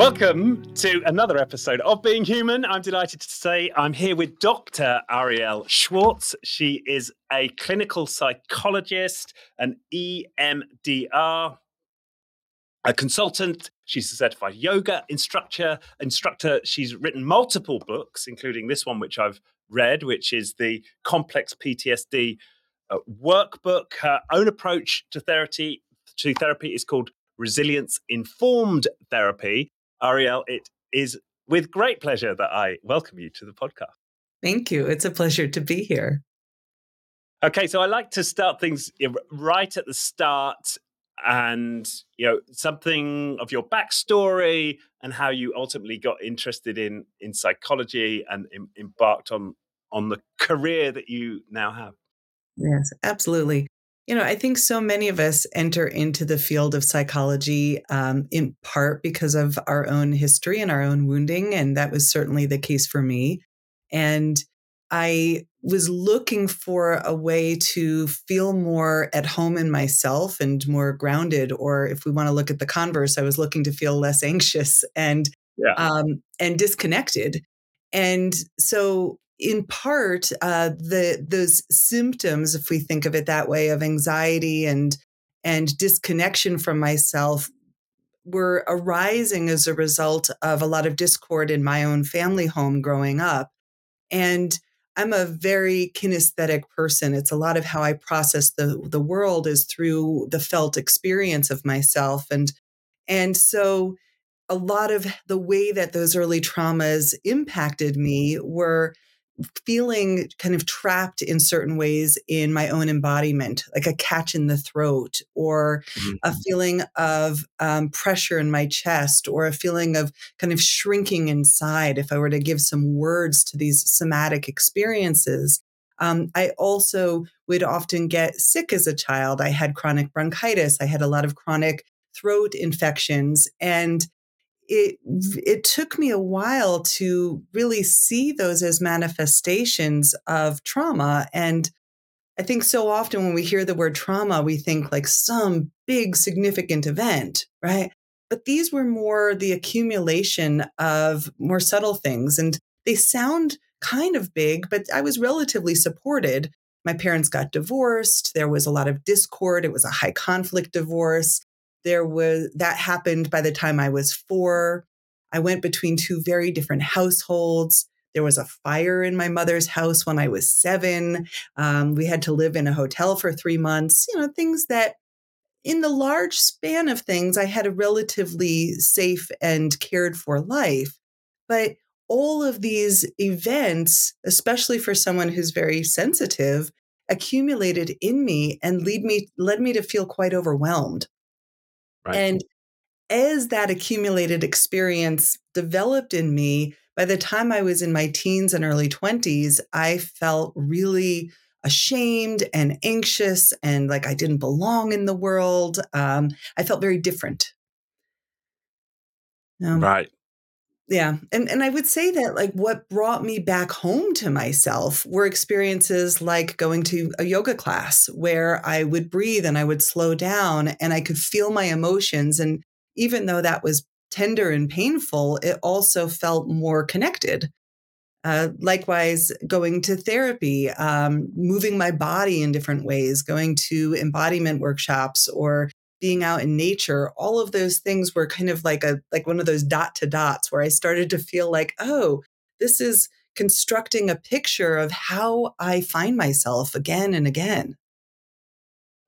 Welcome to another episode of Being Human. I'm delighted to say I'm here with Dr. Arielle Schwartz. She is a clinical psychologist, an EMDR, a consultant. She's a certified yoga instructor. Instructor. She's written multiple books, including this one, which I've read, which is the Complex PTSD uh, workbook. Her own approach to therapy to therapy is called resilience informed therapy. Arielle, it is with great pleasure that I welcome you to the podcast. Thank you. It's a pleasure to be here. Okay, so I like to start things right at the start and you know something of your backstory and how you ultimately got interested in in psychology and em- embarked on on the career that you now have. Yes, absolutely. You know, I think so many of us enter into the field of psychology um, in part because of our own history and our own wounding. And that was certainly the case for me. And I was looking for a way to feel more at home in myself and more grounded. Or if we want to look at the converse, I was looking to feel less anxious and yeah. um, and disconnected. And so in part, uh, the those symptoms, if we think of it that way, of anxiety and and disconnection from myself, were arising as a result of a lot of discord in my own family home growing up, and I'm a very kinesthetic person. It's a lot of how I process the the world is through the felt experience of myself, and and so a lot of the way that those early traumas impacted me were feeling kind of trapped in certain ways in my own embodiment, like a catch in the throat, or mm-hmm. a feeling of um, pressure in my chest, or a feeling of kind of shrinking inside. If I were to give some words to these somatic experiences, um, I also would often get sick as a child. I had chronic bronchitis, I had a lot of chronic throat infections, and it it took me a while to really see those as manifestations of trauma and i think so often when we hear the word trauma we think like some big significant event right? But these were more the accumulation of more subtle things and they sound kind of big but i was relatively supported. My parents got divorced there was a lot of discord it was a high conflict divorce there was that happened by the time I was four. I went between two very different households. There was a fire in my mother's house when I was seven. Um, we had to live in a hotel for three months, you know, things that in the large span of things, I had a relatively safe and cared for life. But all of these events, especially for someone who's very sensitive, accumulated in me and lead me led me to feel quite overwhelmed. Right. And as that accumulated experience developed in me, by the time I was in my teens and early 20s, I felt really ashamed and anxious and like I didn't belong in the world. Um, I felt very different. Um, right. Yeah. And and I would say that like what brought me back home to myself were experiences like going to a yoga class where I would breathe and I would slow down and I could feel my emotions and even though that was tender and painful, it also felt more connected. Uh, likewise, going to therapy, um, moving my body in different ways, going to embodiment workshops or being out in nature, all of those things were kind of like a like one of those dot to dots where I started to feel like, oh, this is constructing a picture of how I find myself again and again.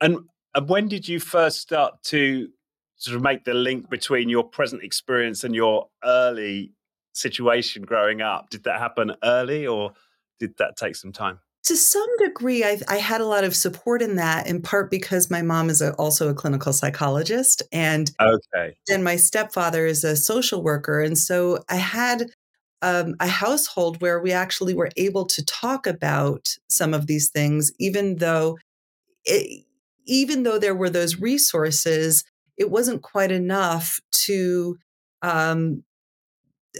And, and when did you first start to sort of make the link between your present experience and your early situation growing up? Did that happen early or did that take some time? To some degree, I, I, had a lot of support in that, in part because my mom is a, also a clinical psychologist, and okay, and my stepfather is a social worker, and so I had um, a household where we actually were able to talk about some of these things, even though it, even though there were those resources, it wasn't quite enough to um,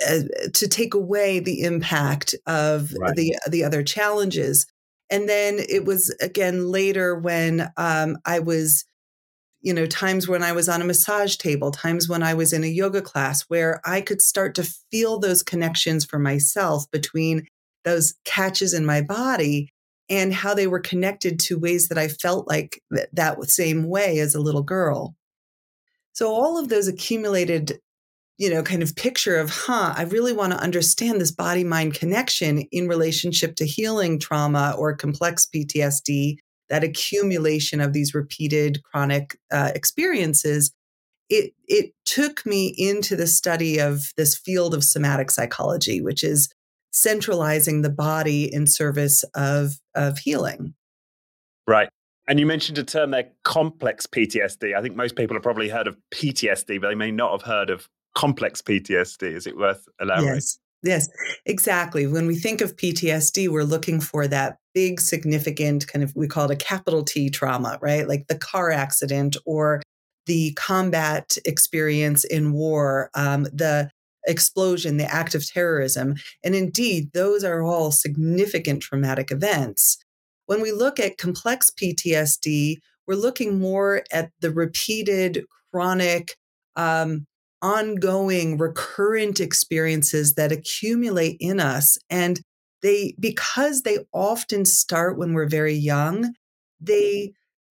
uh, to take away the impact of right. the the other challenges. And then it was again later when um, I was you know, times when I was on a massage table, times when I was in a yoga class where I could start to feel those connections for myself between those catches in my body and how they were connected to ways that I felt like th- that same way as a little girl. So all of those accumulated, you know, kind of picture of, huh, I really want to understand this body mind connection in relationship to healing trauma or complex PTSD, that accumulation of these repeated chronic uh, experiences. It, it took me into the study of this field of somatic psychology, which is centralizing the body in service of, of healing. Right. And you mentioned a term there, complex PTSD. I think most people have probably heard of PTSD, but they may not have heard of complex PTSD. Is it worth elaborating? Yes. Yes, exactly. When we think of PTSD, we're looking for that big, significant kind of, we call it a capital T trauma, right? Like the car accident or the combat experience in war, um, the explosion, the act of terrorism. And indeed, those are all significant traumatic events. When we look at complex PTSD, we're looking more at the repeated, chronic, um, ongoing, recurrent experiences that accumulate in us. And they, because they often start when we're very young, they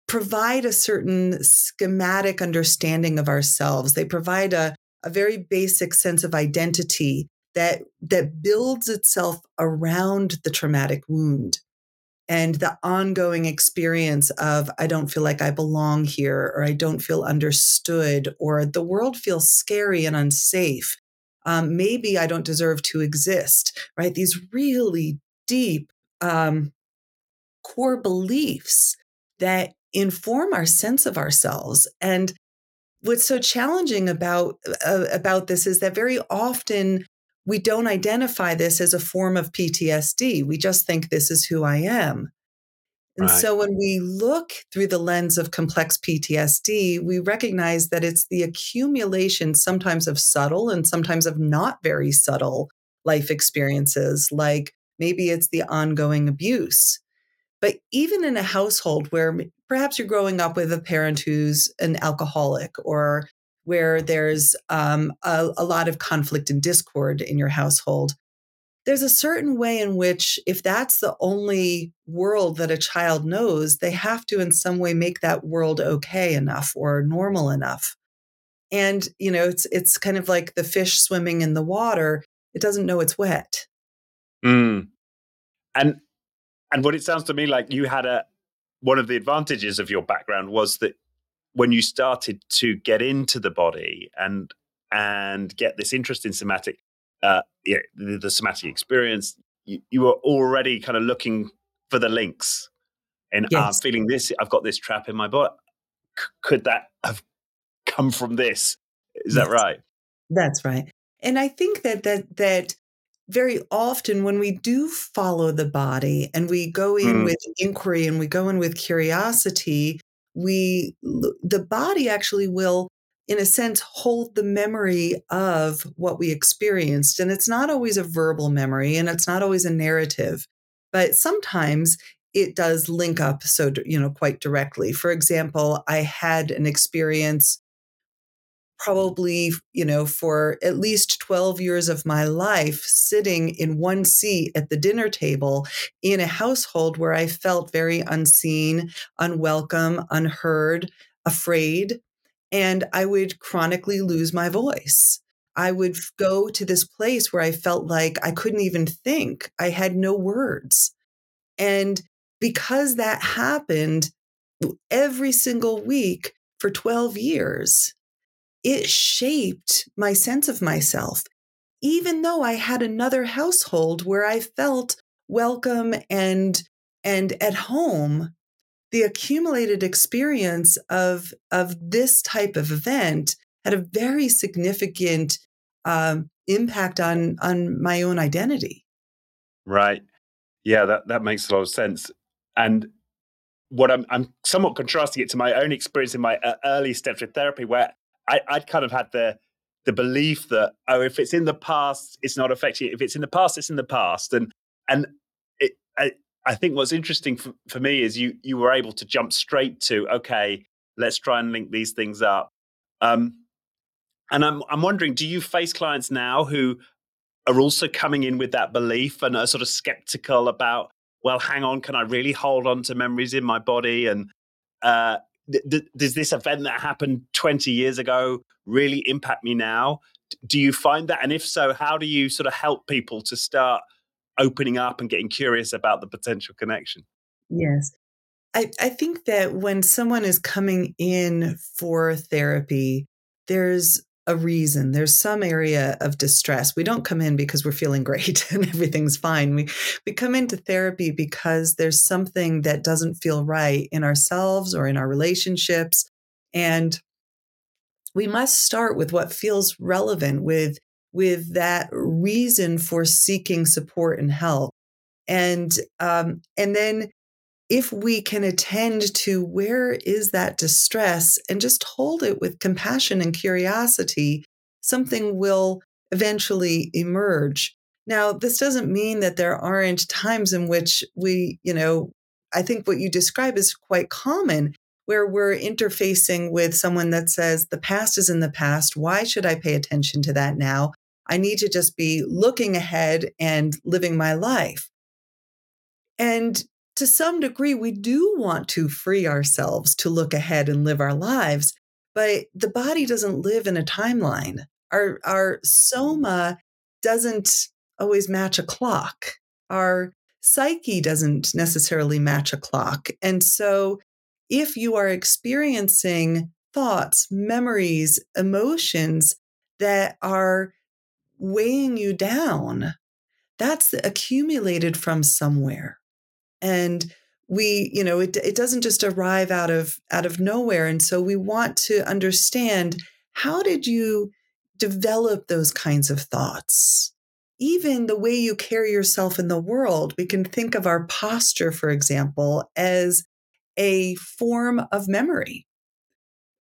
provide a certain schematic understanding of ourselves. They provide a, a very basic sense of identity that that builds itself around the traumatic wound and the ongoing experience of I don't feel like I belong here or I don't feel understood or the world feels scary and unsafe. Um, maybe I don't deserve to exist, right? These really deep um, core beliefs that inform our sense of ourselves. And what's so challenging about uh, about this is that very often we don't identify this as a form of PTSD. We just think this is who I am. And right. so when we look through the lens of complex PTSD, we recognize that it's the accumulation sometimes of subtle and sometimes of not very subtle life experiences, like maybe it's the ongoing abuse. But even in a household where perhaps you're growing up with a parent who's an alcoholic or where there's um, a, a lot of conflict and discord in your household, there's a certain way in which, if that's the only world that a child knows, they have to, in some way, make that world okay enough or normal enough. And you know, it's it's kind of like the fish swimming in the water; it doesn't know it's wet. Mm. And and what it sounds to me like you had a one of the advantages of your background was that when you started to get into the body and and get this interest in somatic uh, yeah, the, the, somatic experience, you, you, were already kind of looking for the links. And yes. I'm feeling this, I've got this trap in my body. C- could that have come from this? Is yes. that right? That's right. And I think that that that very often when we do follow the body and we go in mm. with inquiry and we go in with curiosity, we the body actually will in a sense, hold the memory of what we experienced. And it's not always a verbal memory and it's not always a narrative, but sometimes it does link up so, you know, quite directly. For example, I had an experience probably, you know, for at least 12 years of my life sitting in one seat at the dinner table in a household where I felt very unseen, unwelcome, unheard, afraid and I would chronically lose my voice. I would go to this place where I felt like I couldn't even think. I had no words. And because that happened every single week for 12 years, it shaped my sense of myself. Even though I had another household where I felt welcome and and at home, the accumulated experience of of this type of event had a very significant um, impact on on my own identity. Right. Yeah, that that makes a lot of sense. And what I'm I'm somewhat contrasting it to my own experience in my uh, early steps with therapy, where I, I'd kind of had the the belief that oh, if it's in the past, it's not affecting. If it's in the past, it's in the past, and and it, I, I think what's interesting for, for me is you you were able to jump straight to okay, let's try and link these things up. Um, and I'm I'm wondering, do you face clients now who are also coming in with that belief and are sort of skeptical about, well, hang on, can I really hold on to memories in my body? And uh, does this event that happened 20 years ago really impact me now? Do you find that? And if so, how do you sort of help people to start opening up and getting curious about the potential connection? Yes. I, I think that when someone is coming in for therapy, there's a reason. There's some area of distress. We don't come in because we're feeling great and everything's fine. We we come into therapy because there's something that doesn't feel right in ourselves or in our relationships and we must start with what feels relevant with with that reason for seeking support and help. And um, and then if we can attend to where is that distress and just hold it with compassion and curiosity, something will eventually emerge. Now, this doesn't mean that there aren't times in which we, you know, I think what you describe is quite common where we're interfacing with someone that says, the past is in the past. Why should I pay attention to that now? I need to just be looking ahead and living my life. And to some degree, we do want to free ourselves to look ahead and live our lives, but the body doesn't live in a timeline. Our, our soma doesn't always match a clock. Our psyche doesn't necessarily match a clock. And so, if you are experiencing thoughts, memories, emotions that are weighing you down, that's accumulated from somewhere and we you know it, it doesn't just arrive out of out of nowhere and so we want to understand how did you develop those kinds of thoughts even the way you carry yourself in the world we can think of our posture for example as a form of memory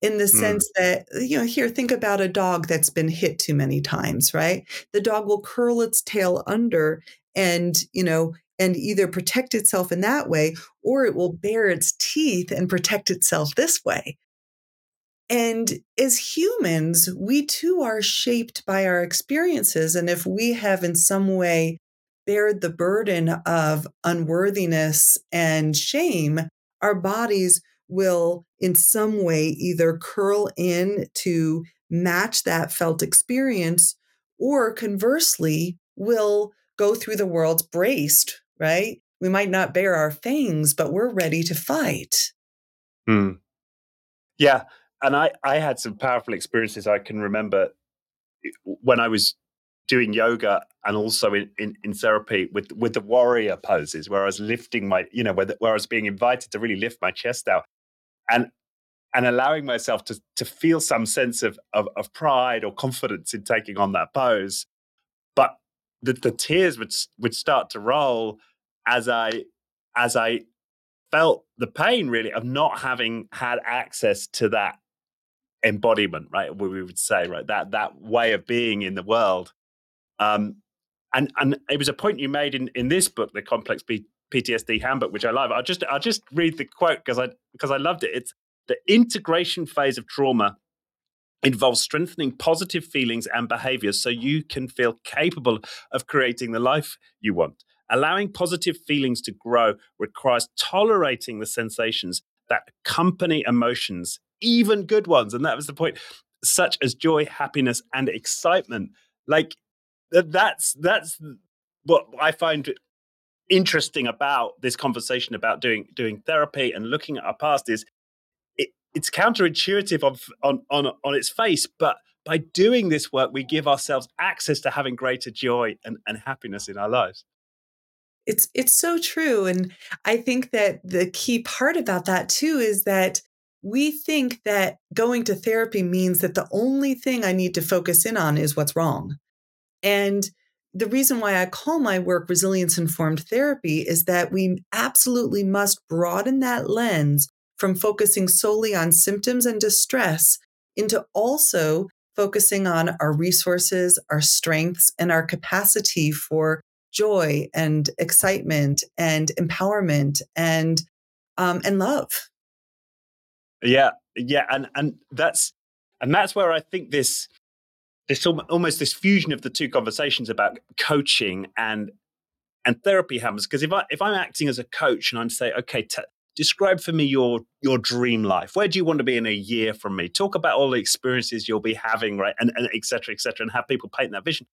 in the mm. sense that you know here think about a dog that's been hit too many times right the dog will curl its tail under and you know and either protect itself in that way or it will bare its teeth and protect itself this way. And as humans, we too are shaped by our experiences. And if we have in some way bared the burden of unworthiness and shame, our bodies will in some way either curl in to match that felt experience or conversely will go through the world braced right? We might not bear our fangs, but we're ready to fight. Hmm. Yeah. And I, I had some powerful experiences. I can remember when I was doing yoga and also in, in, in, therapy with with the warrior poses where I was lifting my, you know, where, the, where I was being invited to really lift my chest out and and allowing myself to to feel some sense of, of, of pride or confidence in taking on that pose. But the, the tears would would start to roll as I as I felt the pain really of not having had access to that embodiment, right? We would say, right, that that way of being in the world. Um, and and it was a point you made in in this book, the Complex PTSD Handbook, which I love. I'll just I'll just read the quote because I because I loved it. It's the integration phase of trauma involves strengthening positive feelings and behaviors so you can feel capable of creating the life you want. Allowing positive feelings to grow requires tolerating the sensations that accompany emotions, even good ones. And that was the point, such as joy, happiness, and excitement. Like that's that's what I find interesting about this conversation about doing doing therapy and looking at our past is it, it's counterintuitive on, on on on its face, but by doing this work, we give ourselves access to having greater joy and, and happiness in our lives. It's it's so true and I think that the key part about that too is that we think that going to therapy means that the only thing I need to focus in on is what's wrong. And the reason why I call my work resilience informed therapy is that we absolutely must broaden that lens from focusing solely on symptoms and distress into also focusing on our resources, our strengths, and our capacity for joy and excitement and empowerment and um, and love. Yeah, yeah, and and that's and that's where I think this this almost this fusion of the two conversations about coaching and and therapy happens because if I if I'm acting as a coach and I'm saying, okay, t- describe for me your your dream life. Where do you want to be in a year from me? Talk about all the experiences you'll be having, right, and, and et cetera, et cetera, and have people paint that vision.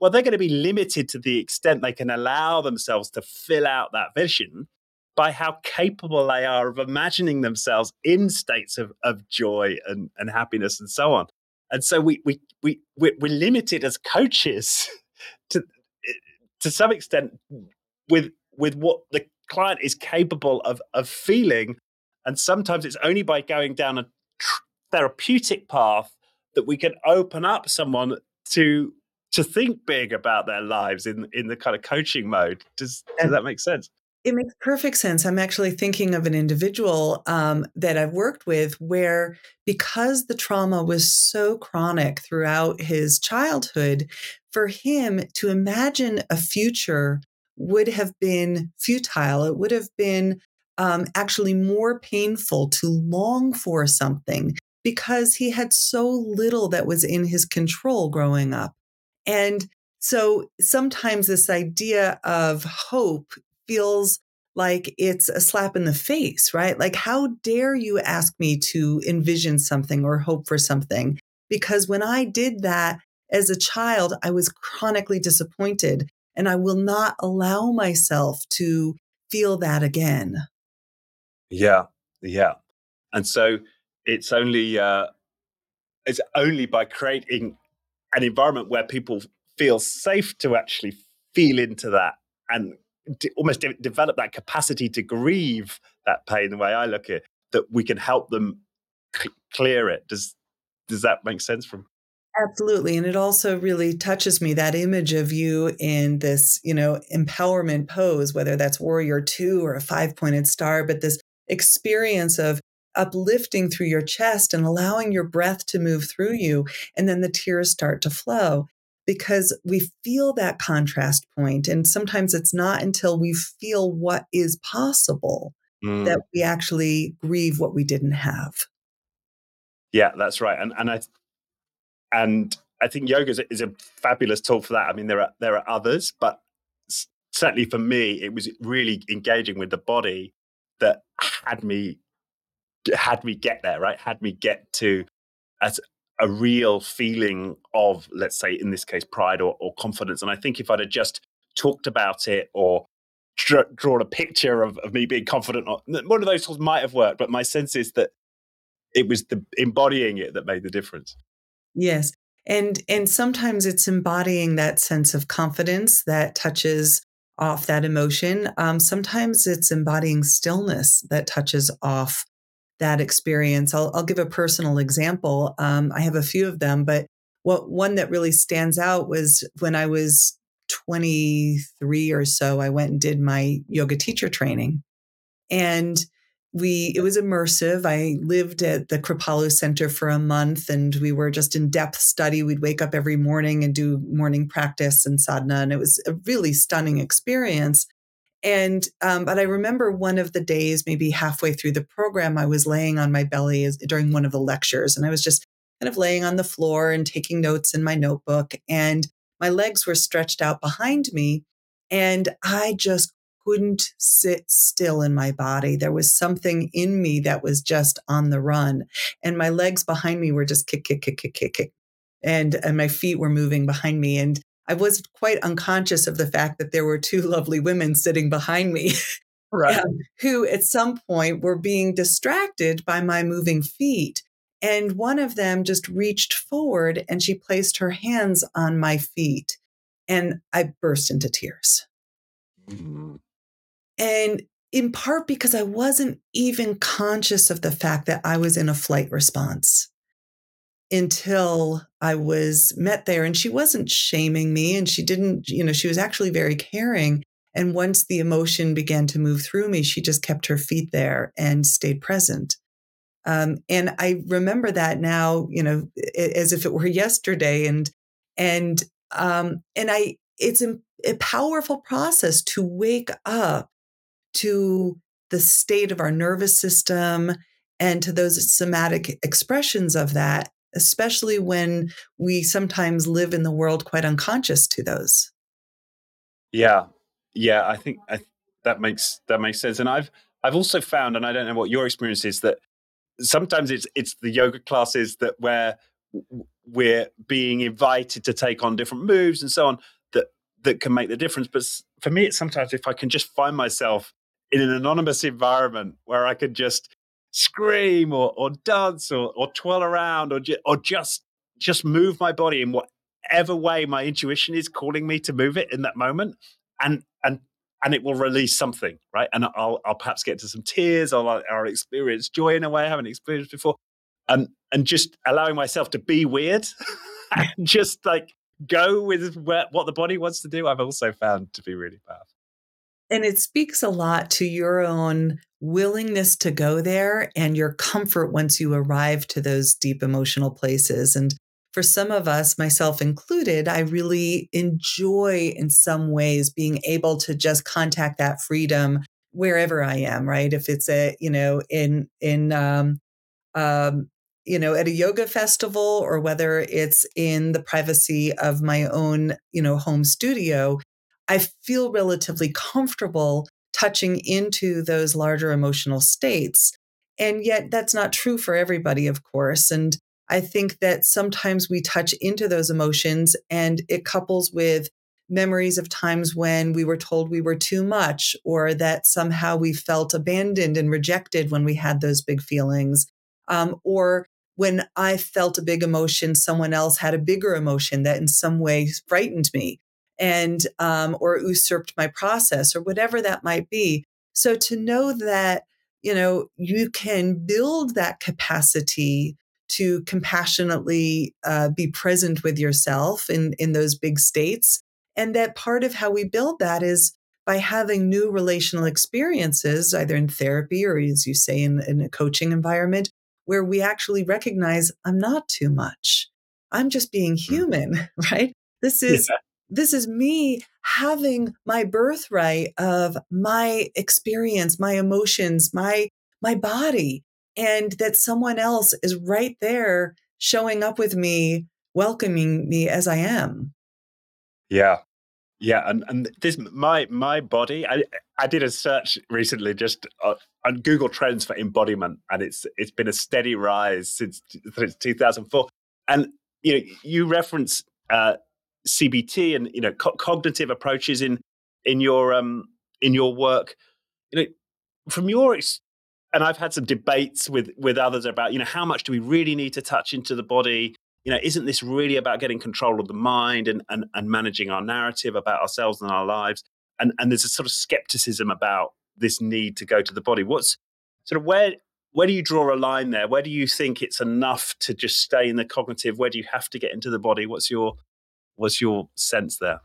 Well, they're going to be limited to the extent they can allow themselves to fill out that vision by how capable they are of imagining themselves in states of, of joy and, and happiness and so on. And so we we we we're, limited as coaches to eh, to some extent with with what the client is capable of of feeling and sometimes it's only by going down a therapeutic path that we can open up someone to to think big about their lives in in the kind of coaching mode does does that make sense it makes perfect sense. I'm actually thinking of an individual um, that I've worked with where, because the trauma was so chronic throughout his childhood, for him to imagine a future would have been futile. It would have been um, actually more painful to long for something because he had so little that was in his control growing up. And so sometimes this idea of hope feels like it's a slap in the face, right? Like, how dare you ask me to envision something or hope for something? Because when I did that as a child, I was chronically disappointed and I will not allow myself to feel that again. Yeah, yeah. And so it's only uh, it's only by creating an environment where people feel safe to actually feel into that and de- almost de- develop that capacity to grieve that pain the way I look at it, that we can help them c- clear it. Does does that make sense from Absolutely. And it also really touches me that image of you in this, you know, empowerment pose, whether that's warrior two or a five pointed star, but this experience of uplifting through your chest and allowing your breath to move through you. And then the tears start to flow because we feel that contrast point. and sometimes it's not until we feel what is possible mm. that we actually grieve what we didn't have yeah that's right and and i and i think yoga is a, is a fabulous tool for that i mean there are there are others but certainly for me it was really engaging with the body that had me had me get there right had me get to as a real feeling of, let's say, in this case, pride or, or confidence. And I think if I'd have just talked about it or drawn a picture of, of me being confident, one of those tools might have worked. But my sense is that it was the embodying it that made the difference. Yes. And and sometimes it's embodying that sense of confidence that touches off that emotion. Um, sometimes it's embodying stillness that touches off that experience. I'll, I'll give a personal example. Um, I have a few of them, but what one that really stands out was when I was 23 or so, I went and did my yoga teacher training. And we it was immersive. I lived at the Kripalu Center for a month and we were just in depth study. We'd wake up every morning and do morning practice and sadhana. And it was a really stunning experience. And, um, but I remember one of the days, maybe halfway through the program, I was laying on my belly as, during one of the lectures and I was just kind of laying on the floor and taking notes in my notebook. And my legs were stretched out behind me. And I just couldn't sit still in my body. There was something in me that was just on the run. And my legs behind me were just kick, kick, kick, kick, kick, kick. And, and my feet were moving behind me. And I was quite unconscious of the fact that there were two lovely women sitting behind me. Right. Um, who at some point were being distracted by my moving feet. And one of them just reached forward and she placed her hands on my feet. And I burst into tears. Mm-hmm. And in part because I wasn't even conscious of the fact that I was in a flight response until I was met there. And she wasn't shaming me and she didn't, you know, she was actually very caring. And once the emotion began to move through me, she just kept her feet there and stayed present. Um, and I remember that now, you know, as if it were yesterday. And and um, and I, it's a, a powerful process to wake up to the state of our nervous system and to those somatic expressions of that, especially when we sometimes live in the world quite unconscious to those. Yeah, yeah, I think I, that makes that makes sense. And I've I've also found, and I don't know what your experience is, that sometimes it's it's the yoga classes that where we're being invited to take on different moves and so on that that can make the difference. But for me, it's sometimes if I can just find myself in an anonymous environment where I can just scream or, or dance or, or twirl around or, ju- or just just move my body in whatever way my intuition is calling me to move it in that moment. And and and it will release something right? And i'll i'll perhaps get to some tears or i'll, experience joy in a way i haven't experienced before. And and just allowing myself to be weird and just like go with where, what the body wants to do i've also found to be really powerful. And it speaks a lot to your own willingness to go there and your comfort once you arrive to those deep emotional places. And for some of us, myself included, I really enjoy in some ways being able to just contact that freedom wherever I am, right? If it's a, you know, in, in, um, um, you know, at a yoga festival or whether it's in the privacy of my own, you know, home studio, I feel relatively comfortable touching into those larger emotional states. And yet, that's not true for everybody, of course. And I think that sometimes we touch into those emotions and it couples with memories of times when we were told we were too much or that somehow we felt abandoned and rejected when we had those big feelings. Um, or when I felt a big emotion, someone else had a bigger emotion that in some way frightened me and um, or usurped my process or whatever that might be. So to know that you know you can build that capacity to compassionately uh, be present with yourself in in those big states and that part of how we build that is by having new relational experiences either in therapy or as you say in, in a coaching environment where we actually recognize i'm not too much. I'm just being mm. human right? This is yeah this is me having my birthright of my experience, my emotions, my my body and that someone else is right there showing up with me, welcoming me as I am. Yeah. Yeah, and and this my my body. I I did a search recently just uh, on Google Trends for embodiment, and it's it's been a steady rise since, since 2004. And you know, you reference uh, CBT and you know co- cognitive approaches in in your um in your work. You know, from your ex- and I've had some debates with with others about you know how much do we really need to touch into the body. You know, isn't this really about getting control of the mind and and, and managing our narrative about ourselves and our lives? And and there's a sort of skepticism about this need to go to the body. What's sort of where where do you draw a line there? Where do you think it's enough to just stay in the cognitive? Where do you have to get into the body? What's your What's your sense there?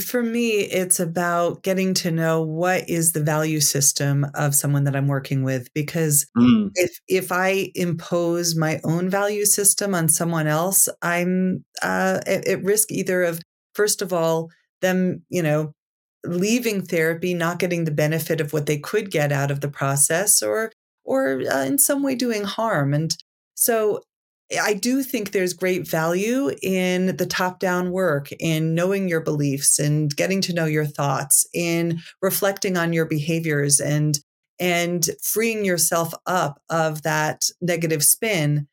For me, it's about getting to know what is the value system of someone that I'm working with. Because mm. if if I impose my own value system on someone else, I'm uh, at, at risk either of first of all them, you know, leaving therapy, not getting the benefit of what they could get out of the process, or or uh, in some way doing harm. And so I do think there's great value in the top down work, in knowing your beliefs and getting to know your thoughts, in reflecting on your behaviors and and freeing yourself up of that negative spin.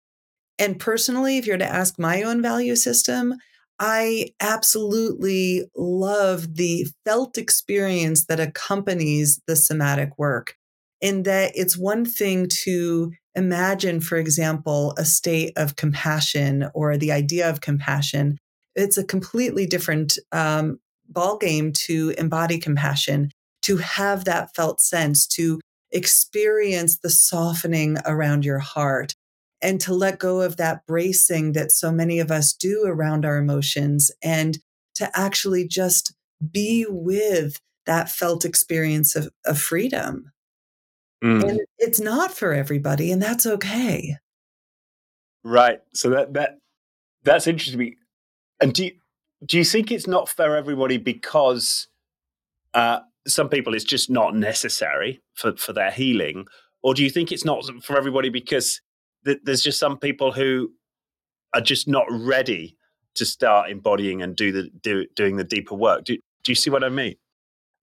And personally, if you're to ask my own value system, I absolutely love the felt experience that accompanies the somatic work in that it's one thing to imagine, for example, a state of compassion or the idea of compassion. It's a completely different um, ballgame to embody compassion, to have that felt sense, to experience the softening around your heart, and to let go of that bracing that so many of us do around our emotions, and to actually just be with that felt experience of, of freedom. Mm. And it's not for everybody, and that's okay. Right. So that that that's interesting to me. And do you, do you think it's not for everybody because uh, some people it's just not necessary for, for their healing, or do you think it's not for everybody because th- there's just some people who are just not ready to start embodying and do the do, doing the deeper work? Do, do you see what I mean?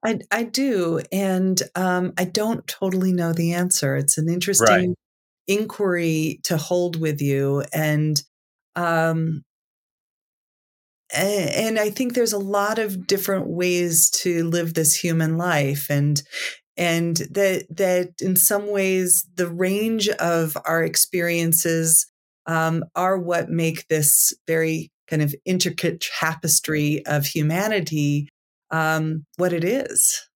I, I do. And um, I don't totally know the answer. It's an interesting right. inquiry to hold with you. And, um, and I think there's a lot of different ways to live this human life. And, and that, that in some ways, the range of our experiences um, are what make this very kind of intricate tapestry of humanity um, what it is.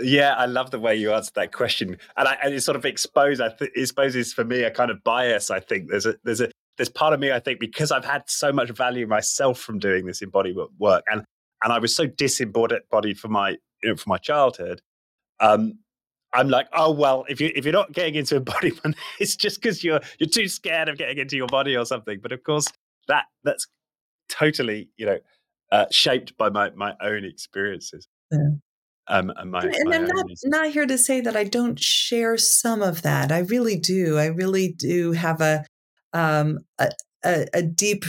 Yeah, I love the way you answered that question, and, I, and it sort of exposes. I th- exposes for me a kind of bias. I think there's a there's a there's part of me. I think because I've had so much value myself from doing this embodiment work, and and I was so disembodied for my you know for my childhood. Um, I'm like, oh well, if you if you're not getting into embodiment, it's just because you're you're too scared of getting into your body or something. But of course, that that's totally you know uh, shaped by my my own experiences. Yeah. Um, and, my, and, and my I'm not, not here to say that I don't share some of that. I really do. I really do have a um, a, a, a deep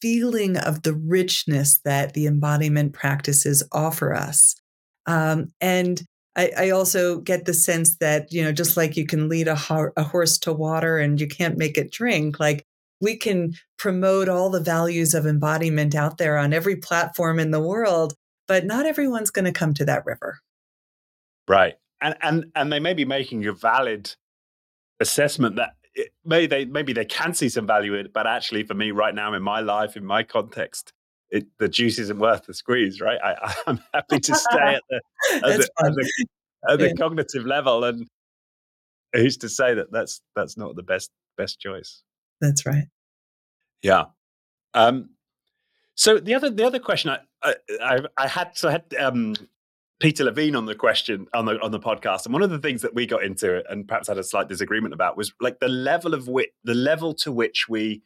feeling of the richness that the embodiment practices offer us. Um, and I, I, also get the sense that, you know, just like you can lead a, ho- a horse to water and you can't make it drink, like we can promote all the values of embodiment out there on every platform in the world, but not everyone's going to come to that river. Right. And and and they may be making a valid assessment that it, maybe they maybe they can see some value in it, but actually for me right now in my life, in my context, it, the juice isn't worth the squeeze, right? I, am happy to stay at the, at the, at the, at the yeah. cognitive level, and who's to say that that's that's not the best best choice? That's right. Yeah. Um, so the other the other question I I, I had so I had um, Peter Levine on the question on the on the podcast, and one of the things that we got into and perhaps had a slight disagreement about was like the level of which the level to which we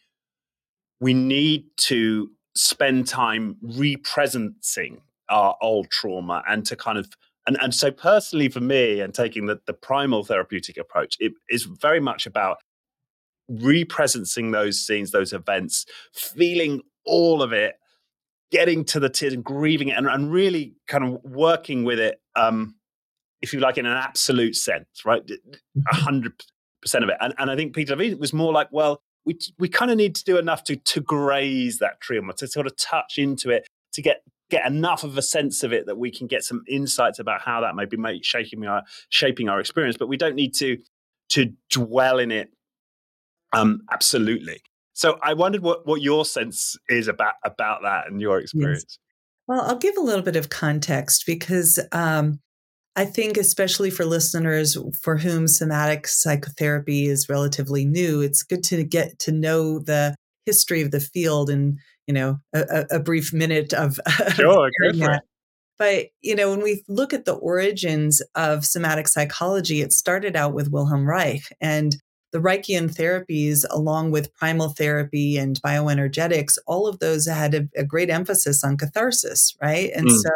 we need to spend time represencing our old trauma and to kind of and, and so personally for me and taking the, the primal therapeutic approach it is very much about represencing those scenes, those events, feeling all of it, getting to the tears and grieving it, and, and really kind of working with it, um, if you like, in an absolute sense, right? A hundred percent of it. And, and I think Peter Levine was more like, well, we we kind of need to do enough to to graze that trauma, to sort of touch into it, to get get enough of a sense of it that we can get some insights about how that may be shaping our shaping our experience. But we don't need to to dwell in it um, absolutely. So I wondered what, what your sense is about about that and your experience. Yes. Well, I'll give a little bit of context because um, I think, especially for listeners for whom somatic psychotherapy is relatively new, it's good to get to know the history of the field in you know a, a brief minute of sure. But you know, when we look at the origins of somatic psychology, it started out with Wilhelm Reich, and the Reichian therapies, along with primal therapy and bioenergetics, all of those had a, a great emphasis on catharsis, right? And mm. so,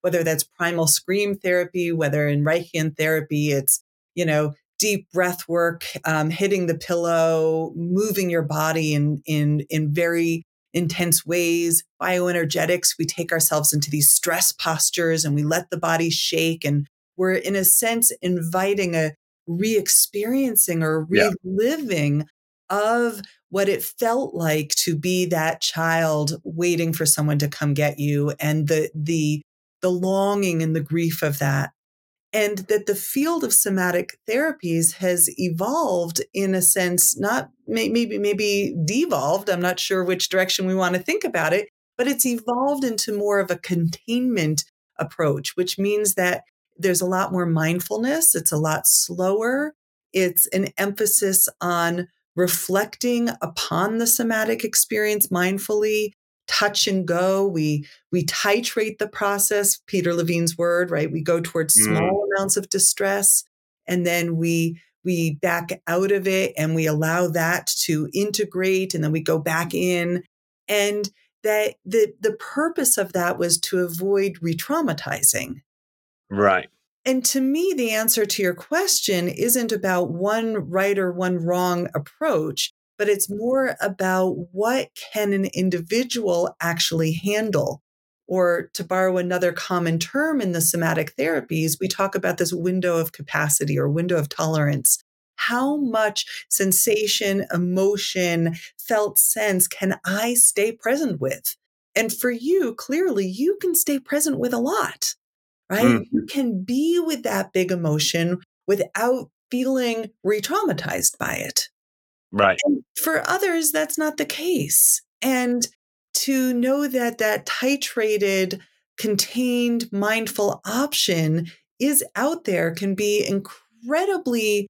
whether that's primal scream therapy, whether in Reichian therapy, it's, you know, deep breath work, um, hitting the pillow, moving your body in, in, in very intense ways. Bioenergetics, we take ourselves into these stress postures and we let the body shake. And we're, in a sense, inviting a, re-experiencing or reliving yeah. of what it felt like to be that child waiting for someone to come get you and the the the longing and the grief of that and that the field of somatic therapies has evolved in a sense not maybe maybe devolved i'm not sure which direction we want to think about it but it's evolved into more of a containment approach which means that there's a lot more mindfulness. It's a lot slower. It's an emphasis on reflecting upon the somatic experience mindfully, touch and go. We we titrate the process, Peter Levine's word, right? We go towards mm. small amounts of distress and then we we back out of it and we allow that to integrate and then we go back in and that the the purpose of that was to avoid re-traumatizing Right. And to me, the answer to your question isn't about one right or one wrong approach, but it's more about what can an individual actually handle. Or to borrow another common term in the somatic therapies, we talk about this window of capacity or window of tolerance. How much sensation, emotion, felt sense can I stay present with? And for you, clearly, you can stay present with a lot right? Mm. You can be with that big emotion without feeling re traumatized by it. Right. And for others, that's not the case. And to know that that titrated, contained, mindful option is out there can be incredibly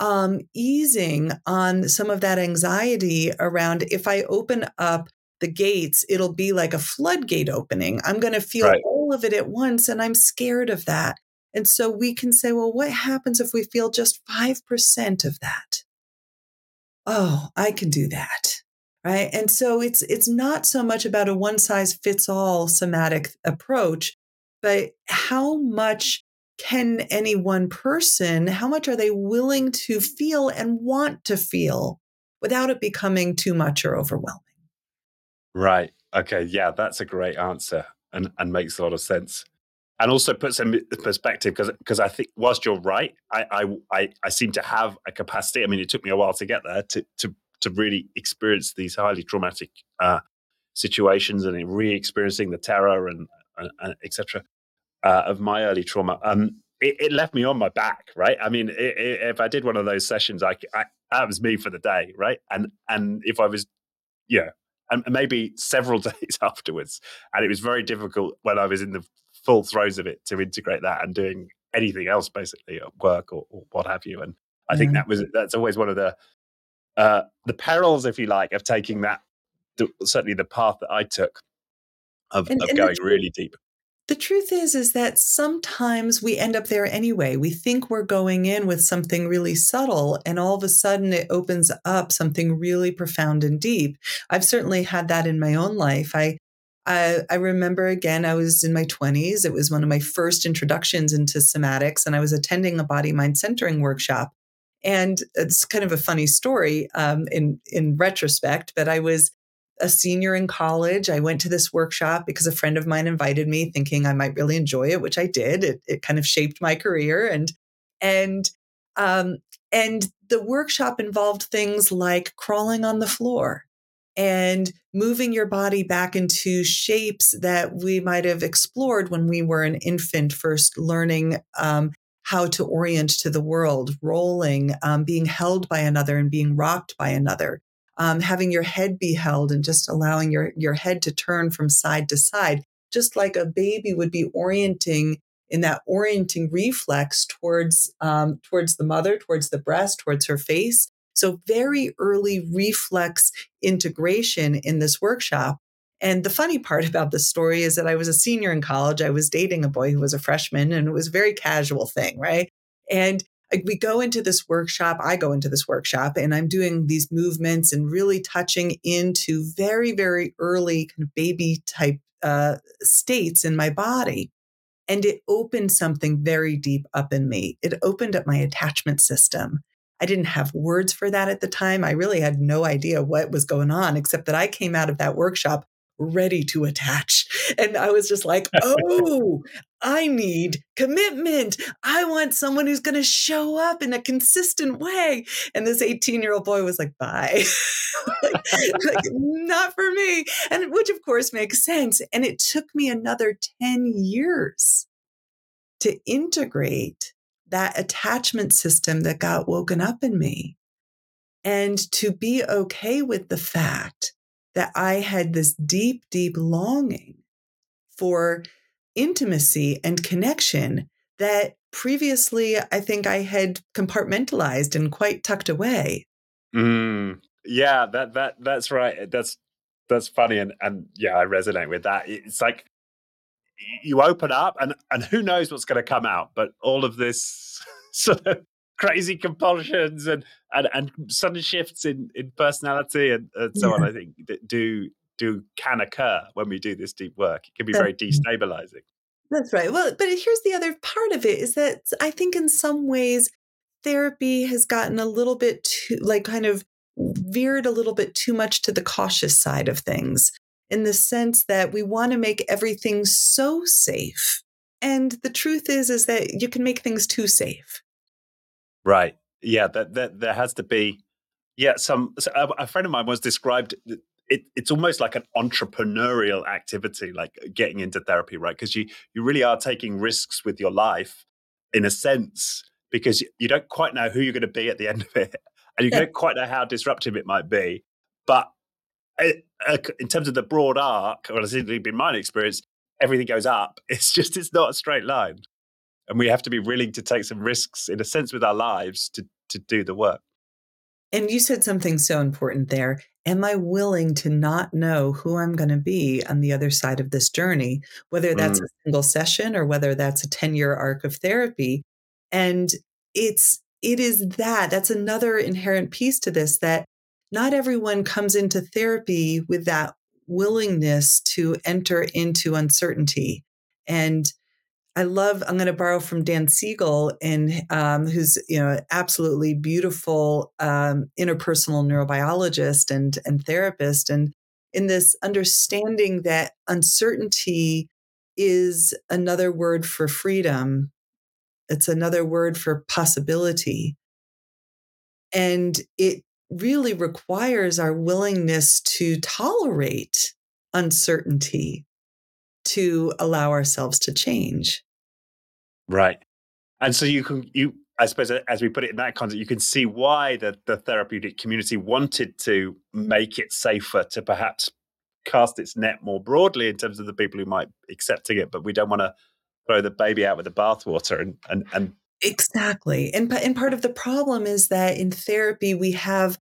um, easing on some of that anxiety around if I open up the gates, it'll be like a floodgate opening. I'm going to feel right. Of it at once, and I'm scared of that. And so we can say, well, what happens if we feel just 5% of that? Oh, I can do that. Right. And so it's it's not so much about a one size fits all somatic approach, but how much can any one person, how much are they willing to feel and want to feel without it becoming too much or overwhelming? Right. Okay. Yeah, that's a great answer and, and makes a lot of sense. And also puts in perspective because because I think whilst you're right, I, I, I seem to have a capacity. I mean, it took me a while to get there to to to really experience these highly traumatic uh, situations and re-experiencing the terror and, and, and etc. Uh, of my early trauma. Um, it, it, left me on my back, right? I mean, it, it, if I did one of those sessions, I, I that was me for the day, right? And and if I was, yeah, and maybe several days afterwards. And it was very difficult when I was in the full throes of it to integrate that and doing anything else basically at work or, or what have you. And I think that was that's always one of the uh, the perils, if you like, of taking that. Certainly, the path that I took of, and, of and going really deep. The truth is, is that sometimes we end up there anyway. We think we're going in with something really subtle, and all of a sudden it opens up something really profound and deep. I've certainly had that in my own life. I I, I remember again, I was in my 20s. It was one of my first introductions into somatics, and I was attending a body mind centering workshop. And it's kind of a funny story um, in in retrospect, but I was a senior in college. I went to this workshop because a friend of mine invited me, thinking I might really enjoy it, which I did. It, it kind of shaped my career, and and um, and the workshop involved things like crawling on the floor and moving your body back into shapes that we might have explored when we were an infant, first learning um, how to orient to the world, rolling, um, being held by another, and being rocked by another um, having your head be held and just allowing your, your head to turn from side to side, just like a baby would be orienting in that orienting reflex towards um, towards the mother, towards the breast, towards her face. So very early reflex integration in this workshop. And the funny part about this story is that I was a senior in college. I was dating a boy who was a freshman, and it was a very casual thing, right? And we go into this workshop, I go into this workshop and I'm doing these movements and really touching into very, very early kind of baby type uh, states in my body. And it opened something very deep up in me. It opened up my attachment system. I didn't have words for that at the time. I really had no idea what was going on, except that I came out of that workshop ready to attach. And I was just like, oh, I need commitment. I want someone who's going to show up in a consistent way. And this 18 year old boy was like, bye. like, like, not for me. And which, of course, makes sense. And it took me another 10 years to integrate that attachment system that got woken up in me and to be okay with the fact that I had this deep, deep longing for intimacy and connection that previously I think I had compartmentalized and quite tucked away. Mm, yeah, that that that's right. That's that's funny and and yeah, I resonate with that. It's like you open up and and who knows what's going to come out, but all of this sort of crazy compulsions and and, and sudden shifts in in personality and, and so yeah. on. I think that do do can occur when we do this deep work. It can be very destabilizing. That's right. Well, but here's the other part of it is that I think in some ways therapy has gotten a little bit too, like, kind of veered a little bit too much to the cautious side of things in the sense that we want to make everything so safe. And the truth is, is that you can make things too safe. Right. Yeah. That, that there has to be. Yeah. Some a, a friend of mine was described. It, it's almost like an entrepreneurial activity, like getting into therapy, right? Because you you really are taking risks with your life, in a sense, because you don't quite know who you're going to be at the end of it, and you don't quite know how disruptive it might be. But in terms of the broad arc, or as it's been my experience, everything goes up. It's just it's not a straight line, and we have to be willing to take some risks, in a sense, with our lives to to do the work. And you said something so important there. Am I willing to not know who I'm going to be on the other side of this journey, whether that's mm. a single session or whether that's a 10 year arc of therapy? And it's, it is that, that's another inherent piece to this that not everyone comes into therapy with that willingness to enter into uncertainty. And I love, I'm going to borrow from Dan Siegel, and um, who's, you know, absolutely beautiful um, interpersonal neurobiologist and, and therapist. And in this understanding that uncertainty is another word for freedom, it's another word for possibility. And it really requires our willingness to tolerate uncertainty to allow ourselves to change. Right. And so you can you I suppose as we put it in that context, you can see why the, the therapeutic community wanted to make it safer to perhaps cast its net more broadly in terms of the people who might be accepting it, but we don't want to throw the baby out with the bathwater and and and Exactly. And, and part of the problem is that in therapy, we have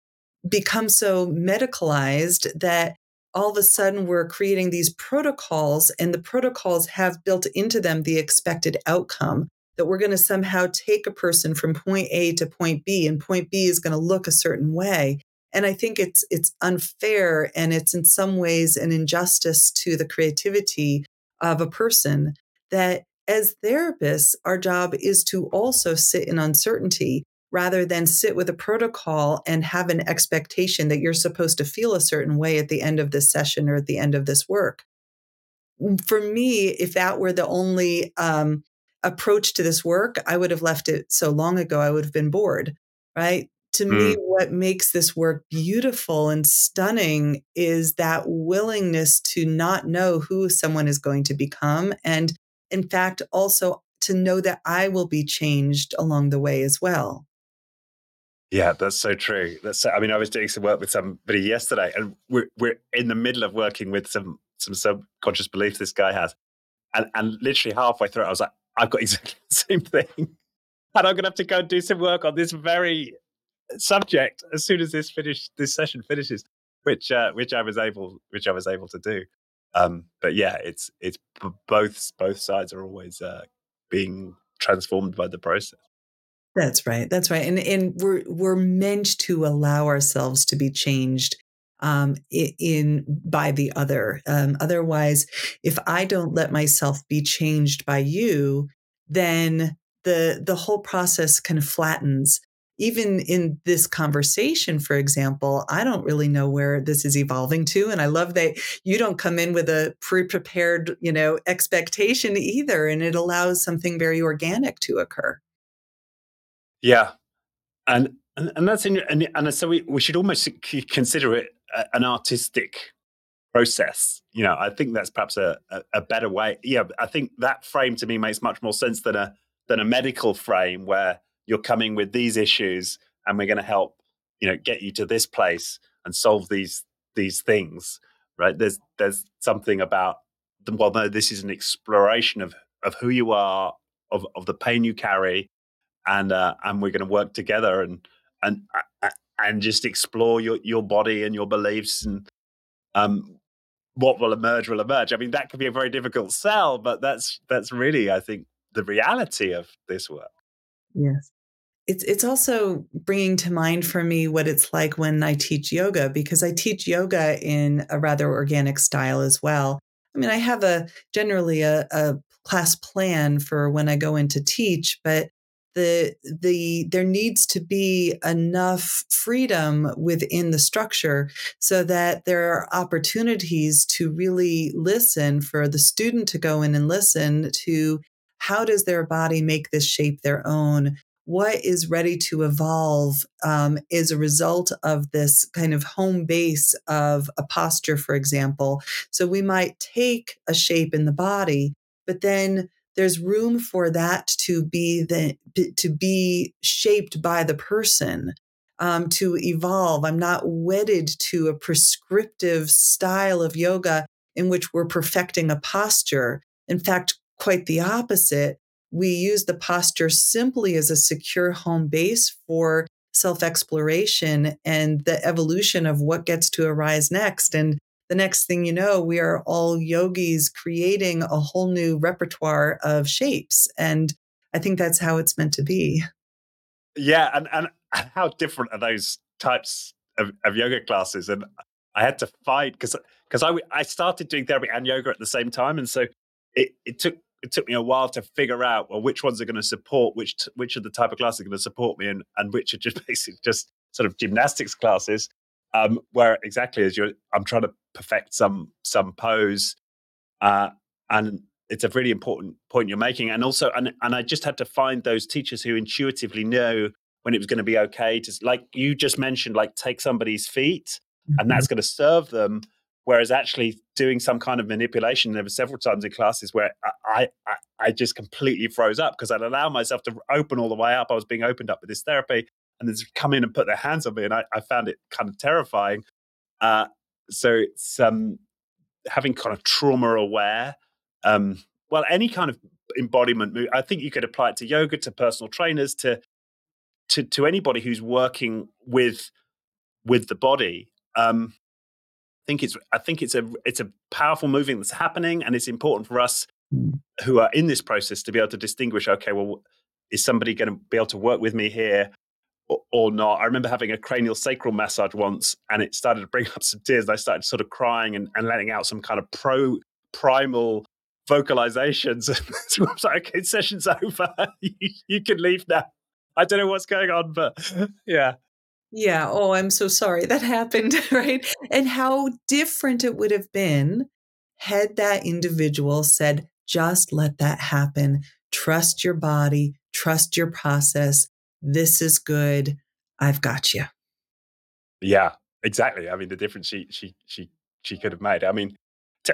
become so medicalized that all of a sudden we're creating these protocols, and the protocols have built into them the expected outcome that we're going to somehow take a person from point A to point B, and point B is going to look a certain way. And I think it's it's unfair, and it's in some ways an injustice to the creativity of a person that as therapists, our job is to also sit in uncertainty rather than sit with a protocol and have an expectation that you're supposed to feel a certain way at the end of this session or at the end of this work. Mm, for me, if that were the only um, approach to this work, I would have left it so long ago. I would have been bored, right? To mm. me, what makes this work beautiful and stunning is that willingness to not know who someone is going to become and in fact, also to know that I will be changed along the way as well. Yeah, that's so true. That's so, I mean, I was doing some work with somebody yesterday, and we're we're in the middle of working with some some subconscious beliefs this guy has, and and literally halfway through, I was like, I've got exactly the same thing, and I'm gonna have to go and do some work on this very subject as soon as this finish this session finishes, which uh, which I was able which I was able to do. Um, but yeah, it's it's both both sides are always uh, being transformed by the process. That's right. That's right. And and we're we're meant to allow ourselves to be changed um, in by the other. Um, otherwise, if I don't let myself be changed by you, then the the whole process kind of flattens even in this conversation, for example, I don't really know where this is evolving to. And I love that you don't come in with a pre prepared, you know, expectation either. And it allows something very organic to occur. Yeah. And, and, and that's in, and, and so we, we should almost consider it an artistic process. You know, I think that's perhaps a, a, a better way. Yeah. I think that frame to me makes much more sense than a, than a medical frame where you're coming with these issues and we're going to help you know get you to this place and solve these these things right there's there's something about well no this is an exploration of of who you are of of the pain you carry and uh, and we're going to work together and and and just explore your your body and your beliefs and um what will emerge will emerge. I mean that can be a very difficult sell but that's that's really i think the reality of this work. Yes. It's it's also bringing to mind for me what it's like when I teach yoga because I teach yoga in a rather organic style as well. I mean, I have a generally a, a class plan for when I go in to teach, but the the there needs to be enough freedom within the structure so that there are opportunities to really listen for the student to go in and listen to how does their body make this shape their own what is ready to evolve um, is a result of this kind of home base of a posture, for example. So we might take a shape in the body, but then there's room for that to be the to be shaped by the person um, to evolve. I'm not wedded to a prescriptive style of yoga in which we're perfecting a posture. In fact quite the opposite. We use the posture simply as a secure home base for self exploration and the evolution of what gets to arise next. And the next thing you know, we are all yogis creating a whole new repertoire of shapes. And I think that's how it's meant to be. Yeah. And, and how different are those types of, of yoga classes? And I had to fight because because I, I started doing therapy and yoga at the same time. And so it, it took it took me a while to figure out well which ones are going to support which which of the type of classes are going to support me and and which are just basically just sort of gymnastics classes um, where exactly as you're i'm trying to perfect some some pose uh, and it's a really important point you're making and also and, and i just had to find those teachers who intuitively know when it was going to be okay to like you just mentioned like take somebody's feet mm-hmm. and that's going to serve them Whereas actually doing some kind of manipulation, there were several times in classes where I, I, I just completely froze up because I'd allow myself to open all the way up. I was being opened up with this therapy and then come in and put their hands on me. And I, I found it kind of terrifying. Uh, so it's um, having kind of trauma aware. Um, well, any kind of embodiment move. I think you could apply it to yoga, to personal trainers, to to to anybody who's working with with the body. Um, think it's I think it's a it's a powerful moving that's happening, and it's important for us hmm. who are in this process to be able to distinguish. Okay, well, is somebody going to be able to work with me here? Or, not. I remember having a cranial sacral massage once, and it started to bring up some tears. And I started sort of crying and, and letting out some kind of pro primal vocalizations. so I was like, okay, session's over. you, you can leave now. I don't know what's going on, but yeah. Yeah. Oh, I'm so sorry that happened. Right. And how different it would have been had that individual said, just let that happen. Trust your body, trust your process. This is good. I've got you. Yeah, exactly. I mean, the difference she she she she could have made. I mean,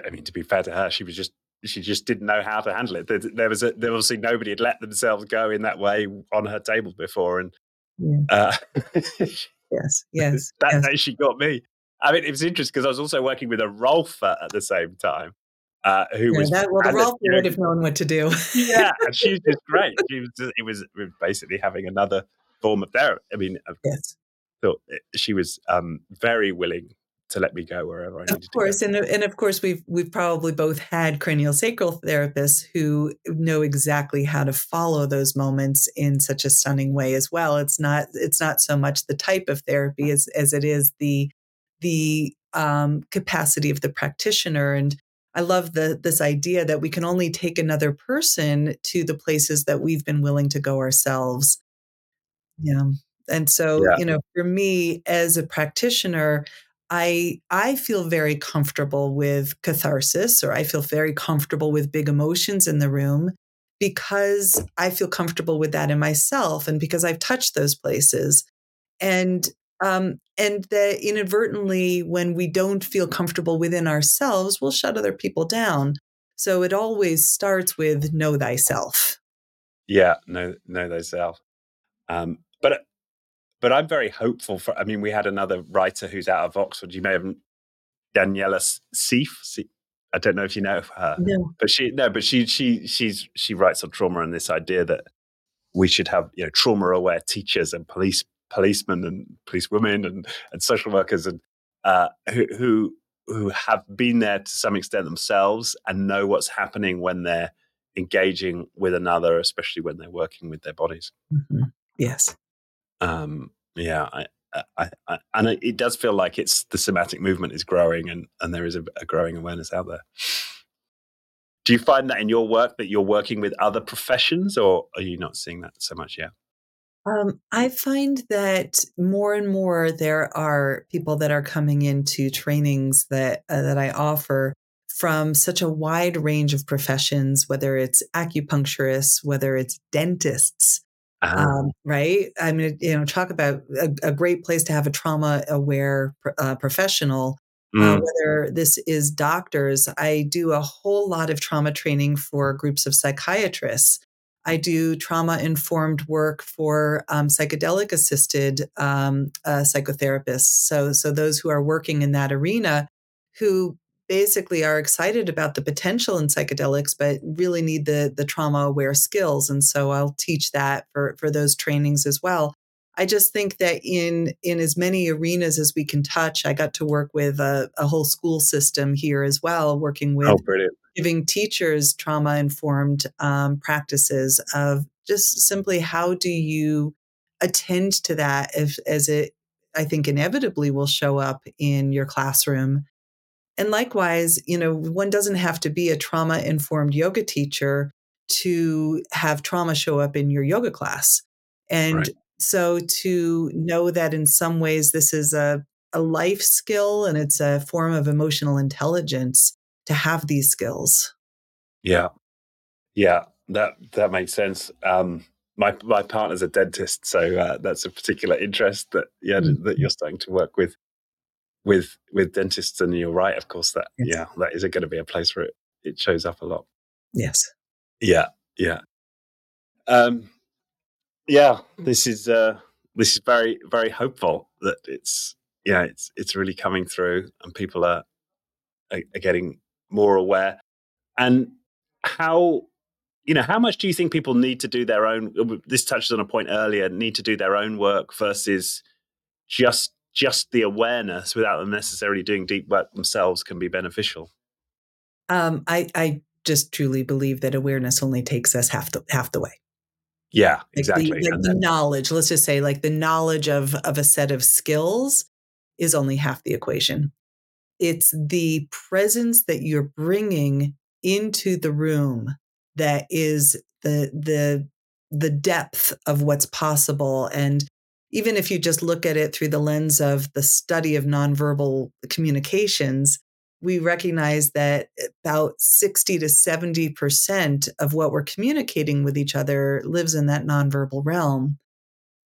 I mean, to be fair to her, she was just she just didn't know how to handle it. There, there was a, there obviously nobody had let themselves go in that way on her table before, and yeah. Uh, yes, yes. that yes. day she got me. I mean, it was interesting because I was also working with a Rolfer at the same time. Uh, who yeah, was that, well, the Rolfer would have known what to do. yeah, and she was just great. She was just, it was, basically having another form of therapy. I mean, yes. So she was um, very willing to let me go wherever I needed of course, to go. and and of course we've we've probably both had cranial sacral therapists who know exactly how to follow those moments in such a stunning way as well. It's not it's not so much the type of therapy as as it is the the um, capacity of the practitioner and. I love the this idea that we can only take another person to the places that we've been willing to go ourselves. Yeah. And so, yeah. you know, for me as a practitioner, I I feel very comfortable with catharsis or I feel very comfortable with big emotions in the room because I feel comfortable with that in myself and because I've touched those places. And um, and that inadvertently, when we don't feel comfortable within ourselves, we'll shut other people down. So it always starts with know thyself. Yeah, know know thyself. Um, but but I'm very hopeful for. I mean, we had another writer who's out of Oxford. You may have Daniela Sieff. I don't know if you know her, no. but she no, but she she she's she writes on trauma and this idea that we should have you know trauma aware teachers and police policemen and police women and and social workers and uh, who who who have been there to some extent themselves and know what's happening when they're engaging with another, especially when they're working with their bodies. Mm-hmm. Yes. Um, yeah, I, I, I, and it does feel like it's the somatic movement is growing, and and there is a, a growing awareness out there. Do you find that in your work that you're working with other professions, or are you not seeing that so much yet? Um, I find that more and more there are people that are coming into trainings that uh, that I offer from such a wide range of professions, whether it's acupuncturists, whether it's dentists, uh-huh. um, right? I mean, you know, talk about a, a great place to have a trauma aware uh, professional. Uh, mm. Uh, whether this is doctors, I do a whole lot of trauma training for groups of psychiatrists I do trauma informed work for um, psychedelic assisted um, uh, psychotherapists. So, so those who are working in that arena who basically are excited about the potential in psychedelics, but really need the, the trauma aware skills. And so I'll teach that for, for those trainings as well. I just think that in in as many arenas as we can touch, I got to work with a, a whole school system here as well, working with oh, giving teachers trauma informed um, practices of just simply how do you attend to that if, as it i think inevitably will show up in your classroom and likewise you know one doesn't have to be a trauma informed yoga teacher to have trauma show up in your yoga class and right. so to know that in some ways this is a, a life skill and it's a form of emotional intelligence to have these skills. Yeah. Yeah, that that makes sense. Um, my my partner's a dentist, so uh, that's a particular interest that yeah mm-hmm. that you're starting to work with with with dentists. And you're right, of course. That yes. yeah, that is going to be a place where it, it shows up a lot. Yes. Yeah. Yeah. Um. Yeah. This is uh. This is very very hopeful that it's yeah it's it's really coming through and people are are, are getting more aware. And how, you know, how much do you think people need to do their own? This touches on a point earlier. Need to do their own work versus just just the awareness without them necessarily doing deep work themselves can be beneficial. Um, I I just truly believe that awareness only takes us half the half the way. Yeah, exactly. Like the, like the knowledge, let's just say, like the knowledge of of a set of skills is only half the equation. It's the presence that you're bringing into the room that is the the the depth of what's possible and even if you just look at it through the lens of the study of nonverbal communications we recognize that about 60 to 70% of what we're communicating with each other lives in that nonverbal realm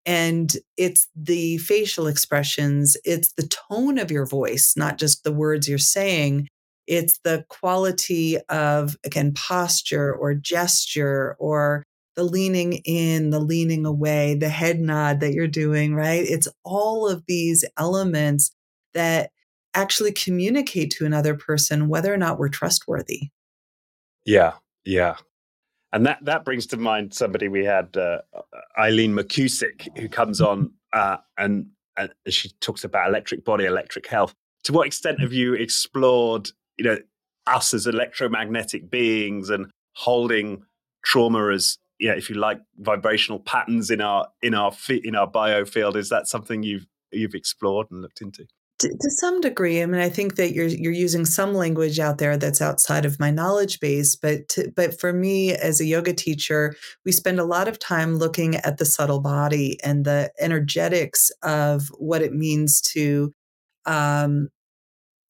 and it's the facial expressions, it's the tone of your voice, not just the words you're saying. It's the quality of, again, posture or gesture or the leaning in, the leaning away, the head nod that you're doing, right? It's all of these elements that actually communicate to another person whether or not we're trustworthy. Yeah, yeah and that that brings to mind somebody we had uh, Eileen McKusick who comes on uh, and, and she talks about electric body, electric health. To what extent have you explored, you know, us as electromagnetic beings and holding trauma as, you know, if you like, vibrational patterns in our in our in our biofield? Is that something you've you've explored and looked into? To, some degree, I mean, I think that you're you're using some language out there that's outside of my knowledge base. But to, but for me, as a yoga teacher, we spend a lot of time looking at the subtle body and the energetics of what it means to um,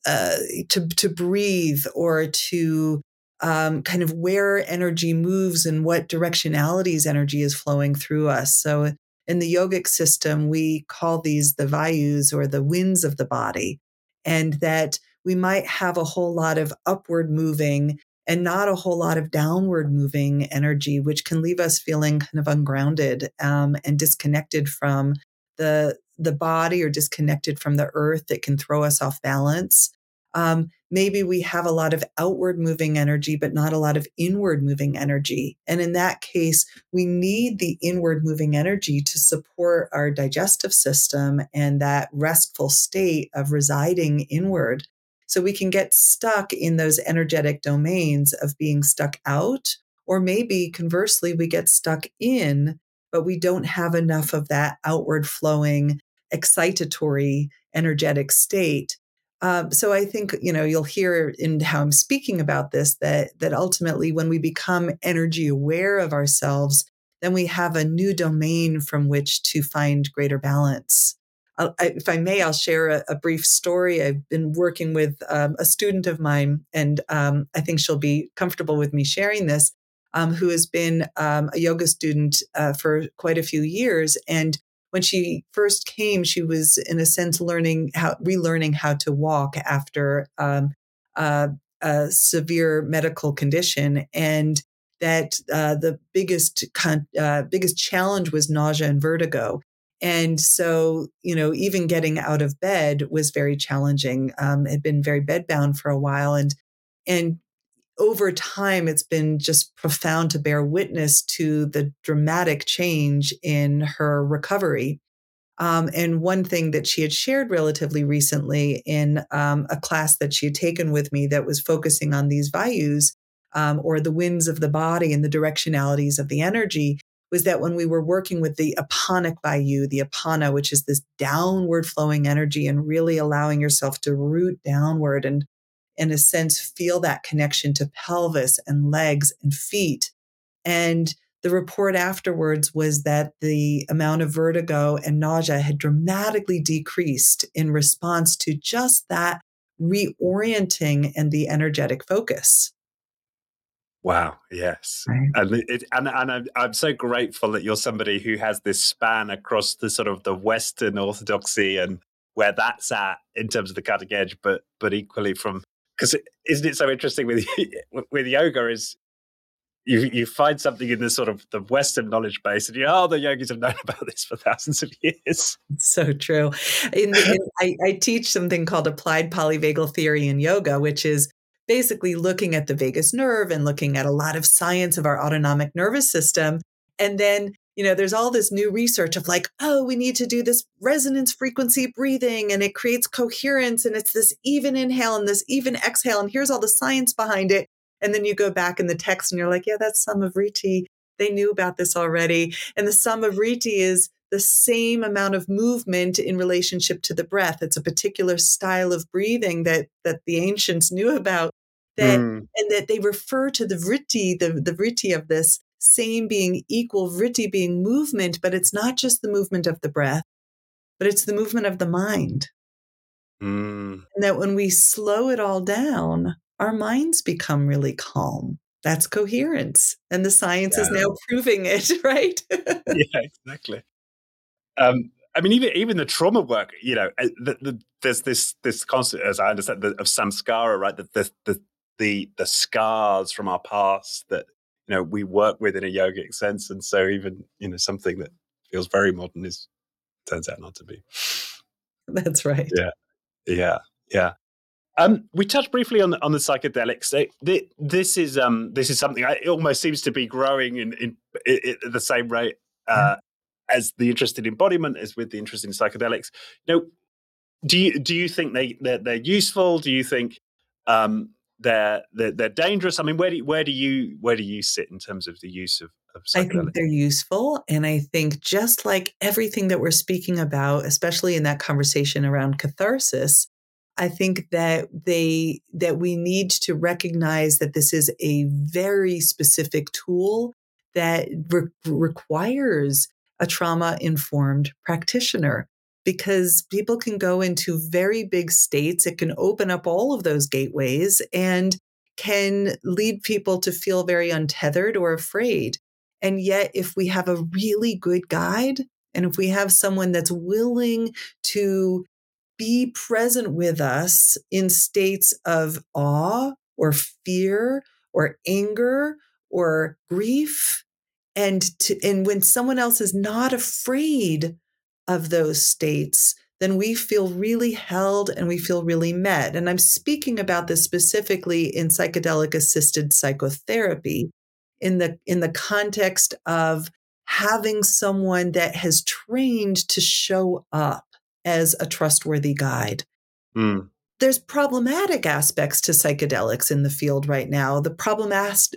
uh, to to breathe or to um, kind of where energy moves and what directionalities energy is flowing through us. So in the yogic system, we call these the vayus or the winds of the body, and that we might have a whole lot of upward moving and not a whole lot of downward moving energy, which can leave us feeling kind of ungrounded um, and disconnected from the the body or disconnected from the earth. It can throw us off balance. Um, maybe we have a lot of outward moving energy, but not a lot of inward moving energy. And in that case, we need the inward moving energy to support our digestive system and that restful state of residing inward. So we can get stuck in those energetic domains of being stuck out, or maybe conversely, we get stuck in, but we don't have enough of that outward flowing, excitatory, energetic state Um, so I think you know you'll hear in how I'm speaking about this that that ultimately when we become energy aware of ourselves, then we have a new domain from which to find greater balance. I, if I may, I'll share a, a, brief story. I've been working with um, a student of mine, and um, I think she'll be comfortable with me sharing this, um, who has been um, a yoga student uh, for quite a few years. And when she first came, she was, in a sense, learning how, relearning how to walk after um, uh, a severe medical condition. And that uh, the biggest con- uh, biggest challenge was nausea and vertigo. And so, you know, even getting out of bed was very challenging. Um, had been very bedbound for a while, and and over time, it's been just profound to bear witness to the dramatic change in her recovery. Um, and one thing that she had shared relatively recently in um, a class that she had taken with me that was focusing on these vayus um, or the winds of the body and the directionalities of the energy was that when we were working with the aponic vayu, the apana, which is this downward flowing energy and really allowing yourself to root downward and in a sense feel that connection to pelvis and legs and feet. And the report afterwards was that the amount of vertigo and nausea had dramatically decreased in response to just that reorienting and the energetic focus. Wow. Yes. Right. And it, and and I'm, I'm so grateful that you're somebody who has this span across the sort of the Western orthodoxy and where that's at in terms of the cutting edge, but but equally from because isn't it so interesting with with yoga is you you find something in the sort of the Western knowledge base, and you know, oh the yogis have known about this for thousands of years. So true. In, in, I, I teach something called applied polyvagal theory in yoga, which is basically looking at the vagus nerve and looking at a lot of science of our autonomic nervous system. And then, you know, there's all this new research of like, oh, we need to do this resonance frequency breathing and it creates coherence and it's this even inhale and this even exhale. And here's all the science behind it. And then you go back in the text and you're like, yeah, that's Samavritti. They knew about this already. And the Samavritti is the same amount of movement in relationship to the breath. It's a particular style of breathing that that the ancients knew about that mm. and that they refer to the vritti, the, the vritti of this same being equal, vritti being movement, but it's not just the movement of the breath, but it's the movement of the mind. Mm. And that when we slow it all down, our minds become really calm. That's coherence. And the science yeah. is now proving it, right? yeah, exactly. Um, I mean, even even the trauma work, you know, uh, the, the, there's this this concept, as I understand, the, of samskara, right? That the, the the the scars from our past that you know we work with in a yogic sense, and so even you know something that feels very modern is turns out not to be. That's right. Yeah, yeah, yeah. Um, we touched briefly on the, on the psychedelics. this is um, this is something I, it almost seems to be growing in, in, in at the same rate uh, as the interest in embodiment as with the interest in psychedelics. You know, do you do you think they they're, they're useful? Do you think um, they're, they're, they're dangerous. I mean, where do where do you where do you sit in terms of the use of, of I think they're useful, and I think just like everything that we're speaking about, especially in that conversation around catharsis, I think that they that we need to recognize that this is a very specific tool that re- requires a trauma informed practitioner because people can go into very big states. It can open up all of those gateways and can lead people to feel very untethered or afraid. And yet, if we have a really good guide, and if we have someone that's willing to be present with us in states of awe or fear or anger or grief, and to, and when someone else is not afraid of those states, then we feel really held and we feel really met. And I'm speaking about this specifically in psychedelic assisted psychotherapy in the in the context of having someone that has trained to show up as a trustworthy guide. Mm there's problematic aspects to psychedelics in the field right now. The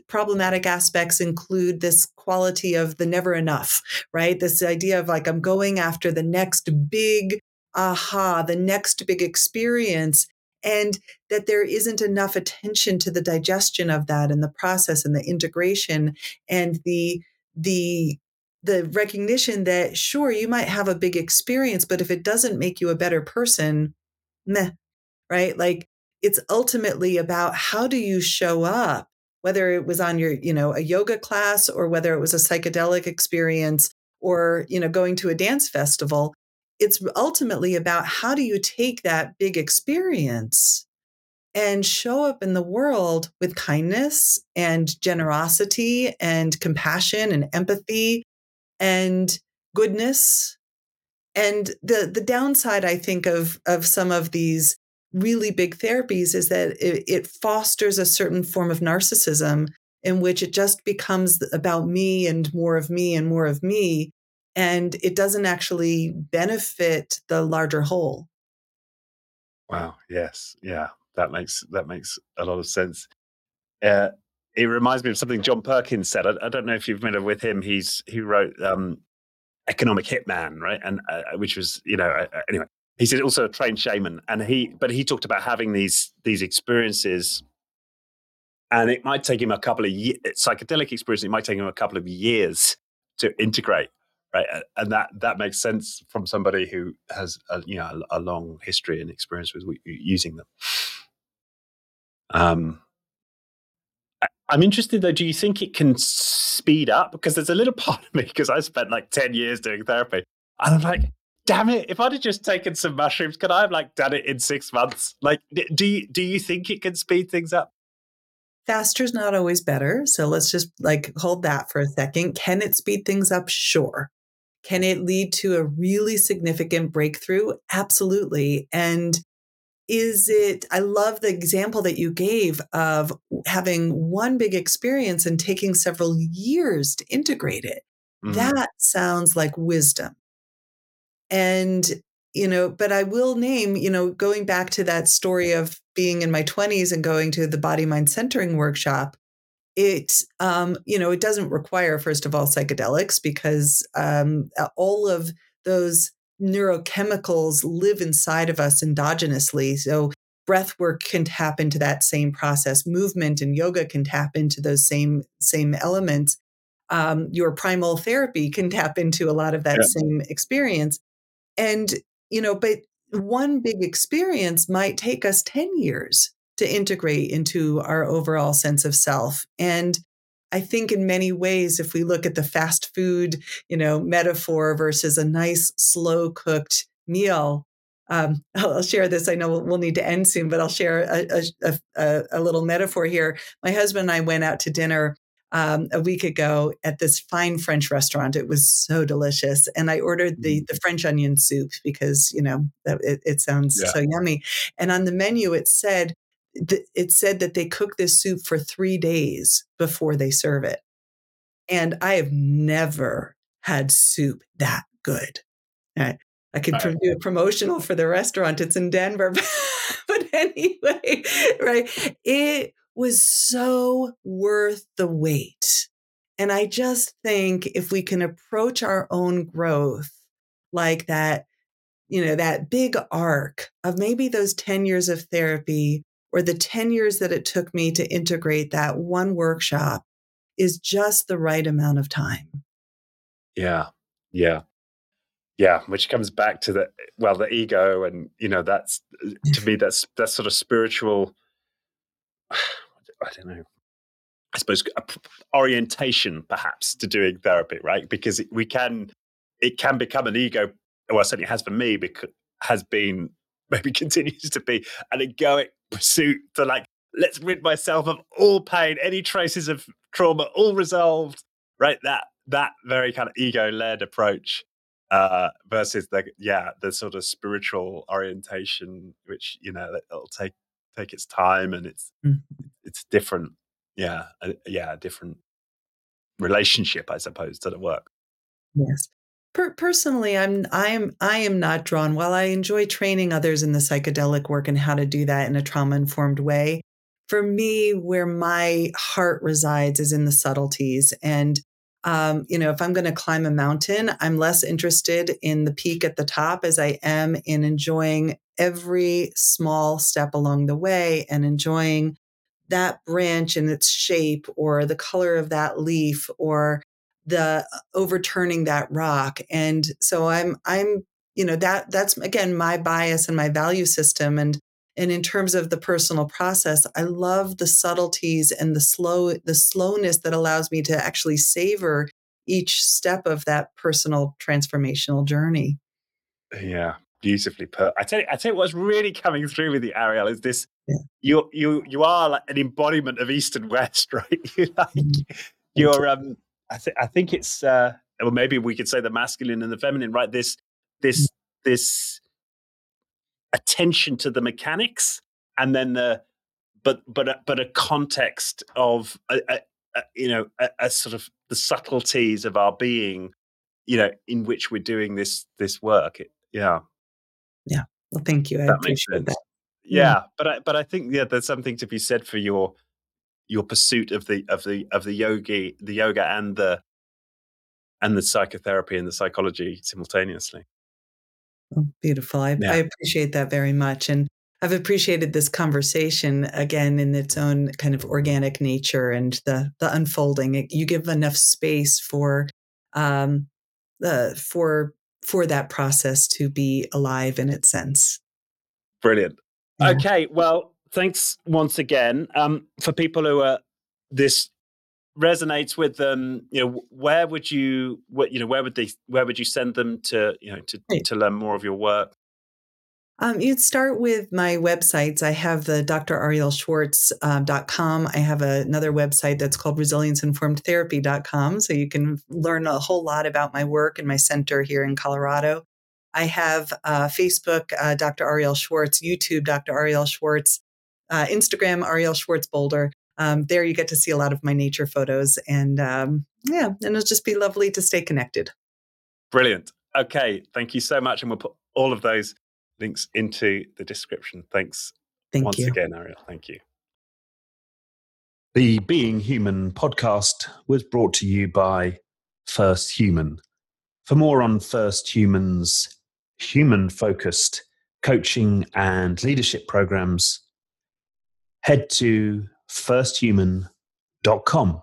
problematic aspects include this quality of the never enough, right? This idea of like, I'm going after the next big aha, the next big experience. and that there isn't enough attention to the digestion of that and the process and the integration and the the the recognition that sure you might have a big experience but if it doesn't make you a better person meh right? Like it's ultimately about how do you show up whether it was on your you know a yoga class or whether it was a psychedelic experience or you know going to a dance festival. It's ultimately about how do you take that big experience and show up in the world with kindness and generosity and compassion and empathy and goodness. And the the downside i think of of some of these really big therapies is that it, it fosters a certain form of narcissism in which it just becomes about me and more of me and more of me and it doesn't actually benefit the larger whole. Wow. Yes. Yeah. That makes that makes a lot of sense. Uh, it reminds me of something John Perkins said. I, I, don't know if you've met with him. He's he wrote um, Economic Hitman, right? And uh, which was you know uh, anyway. He's also a trained shaman, and he but he talked about having these these experiences, and it might take him a couple of years. Psychedelic experience. It might take him a couple of years to integrate right and that that makes sense from somebody who has a, you know a, a long history and experience with using them um i'm interested though do you think it can speed up because there's a little part of me because i spent like 10 years doing therapy and i'm like damn it if i'd have just taken some mushrooms could i have like done it in six months like do you do you think it can speed things up faster is not always better so let's just like hold that for a second can it speed things up sure can it lead to a really significant breakthrough? Absolutely. And is it, I love the example that you gave of having one big experience and taking several years to integrate it. Mm-hmm. That sounds like wisdom. And, you know, but I will name, you know, going back to that story of being in my 20s and going to the body mind centering workshop, it um, you know it doesn't require first of all psychedelics because um, all of those neurochemicals live inside of us endogenously so breath work can tap into that same process movement and yoga can tap into those same same elements um, your primal therapy can tap into a lot of that yeah. same experience and you know but one big experience might take us 10 years to integrate into our overall sense of self. And I think in many ways, if we look at the fast food, you know, metaphor versus a nice slow cooked meal, um, I'll share this. I know we'll, need to end soon, but I'll share a, a, a, a, little metaphor here. My husband and I went out to dinner um, a week ago at this fine French restaurant. It was so delicious, and I ordered the mm. the French onion soup because you know it, it sounds yeah. so yummy. And on the menu, it said it said that they cook this soup for three days before they serve it. And I have never had soup that good. I, I could right. do a promotional for the restaurant. It's in Denver. but anyway, right. It was so worth the wait. And I just think if we can approach our own growth like that, you know, that big arc of maybe those 10 years of therapy or the 10 years that it took me to integrate that one workshop is just the right amount of time. Yeah. Yeah. Yeah, which comes back to the well, the ego, and you know, that's to me, that's that's sort of spiritual. I don't know. I suppose orientation, perhaps, to doing therapy, right? Because we can, it can become an ego. Well, certainly has for me, because has been maybe continues to be an egoic pursuit to like let's rid myself of all pain, any traces of trauma, all resolved. Right, that that very kind of ego led approach uh, versus the yeah the sort of spiritual orientation, which you know it'll take take its time and it's mm-hmm. it's different. Yeah, uh, yeah, different relationship, I suppose, to the work. Yes. Per- personally, I'm I am I am not drawn. While I enjoy training others in the psychedelic work and how to do that in a trauma informed way, for me, where my heart resides is in the subtleties. And um, you know, if I'm going to climb a mountain, I'm less interested in the peak at the top as I am in enjoying every small step along the way and enjoying that branch and its shape or the color of that leaf or the uh, overturning that rock. And so i'm i'm you know that that's again my bias and my value system. And and in terms of the personal process i love the subtleties and the slow the slowness that allows me to actually savor each step of that personal transformational journey. Yeah beautifully put i tell you i tell you what's really coming through with you arielle is this yeah. you you you are like an embodiment of east and west right you like mm-hmm. you're um i think i think it's uh or maybe we could say the masculine and the feminine right this this mm-hmm. this attention to the mechanics and then the but but a, but a context of a, a, a you know a, sort of the subtleties of our being you know in which we're doing this this work it, yeah yeah well thank you i that appreciate that yeah, yeah but i but i think yeah there's something to be said for your your pursuit of the of the of the yogi the yoga and the and the psychotherapy and the psychology simultaneously Oh, beautiful. I, yeah. I appreciate that very much. And I've appreciated this conversation again in its own kind of organic nature and the the unfolding. You give enough space for um, uh, for for that process to be alive in its sense. Brilliant. Yeah. Okay, well, thanks once again. Um, for people who are this resonates with them you know where would you what you know where would they where would you send them to you know to right. to learn more of your work um, you'd start with my websites. I have the drarielleschwartz.com. Um, I have a, another website that's called resilienceinformedtherapy.com. So you can learn a whole lot about my work and my center here in Colorado. I have uh, Facebook, uh, Dr. Arielle Schwartz, YouTube, Dr. Arielle Schwartz, uh, Instagram, Arielle Schwartz Boulder um, there you get to see a lot of my nature photos. And um, yeah, and it'll just be lovely to stay connected. Brilliant. Okay. Thank you so much. And we'll put all of those links into the description. Thanks Thank once you. again, Arielle. Thank you. The Being Human podcast was brought to you by First Human. For more on First Human's human focused coaching and leadership programs, head to firsthuman.com.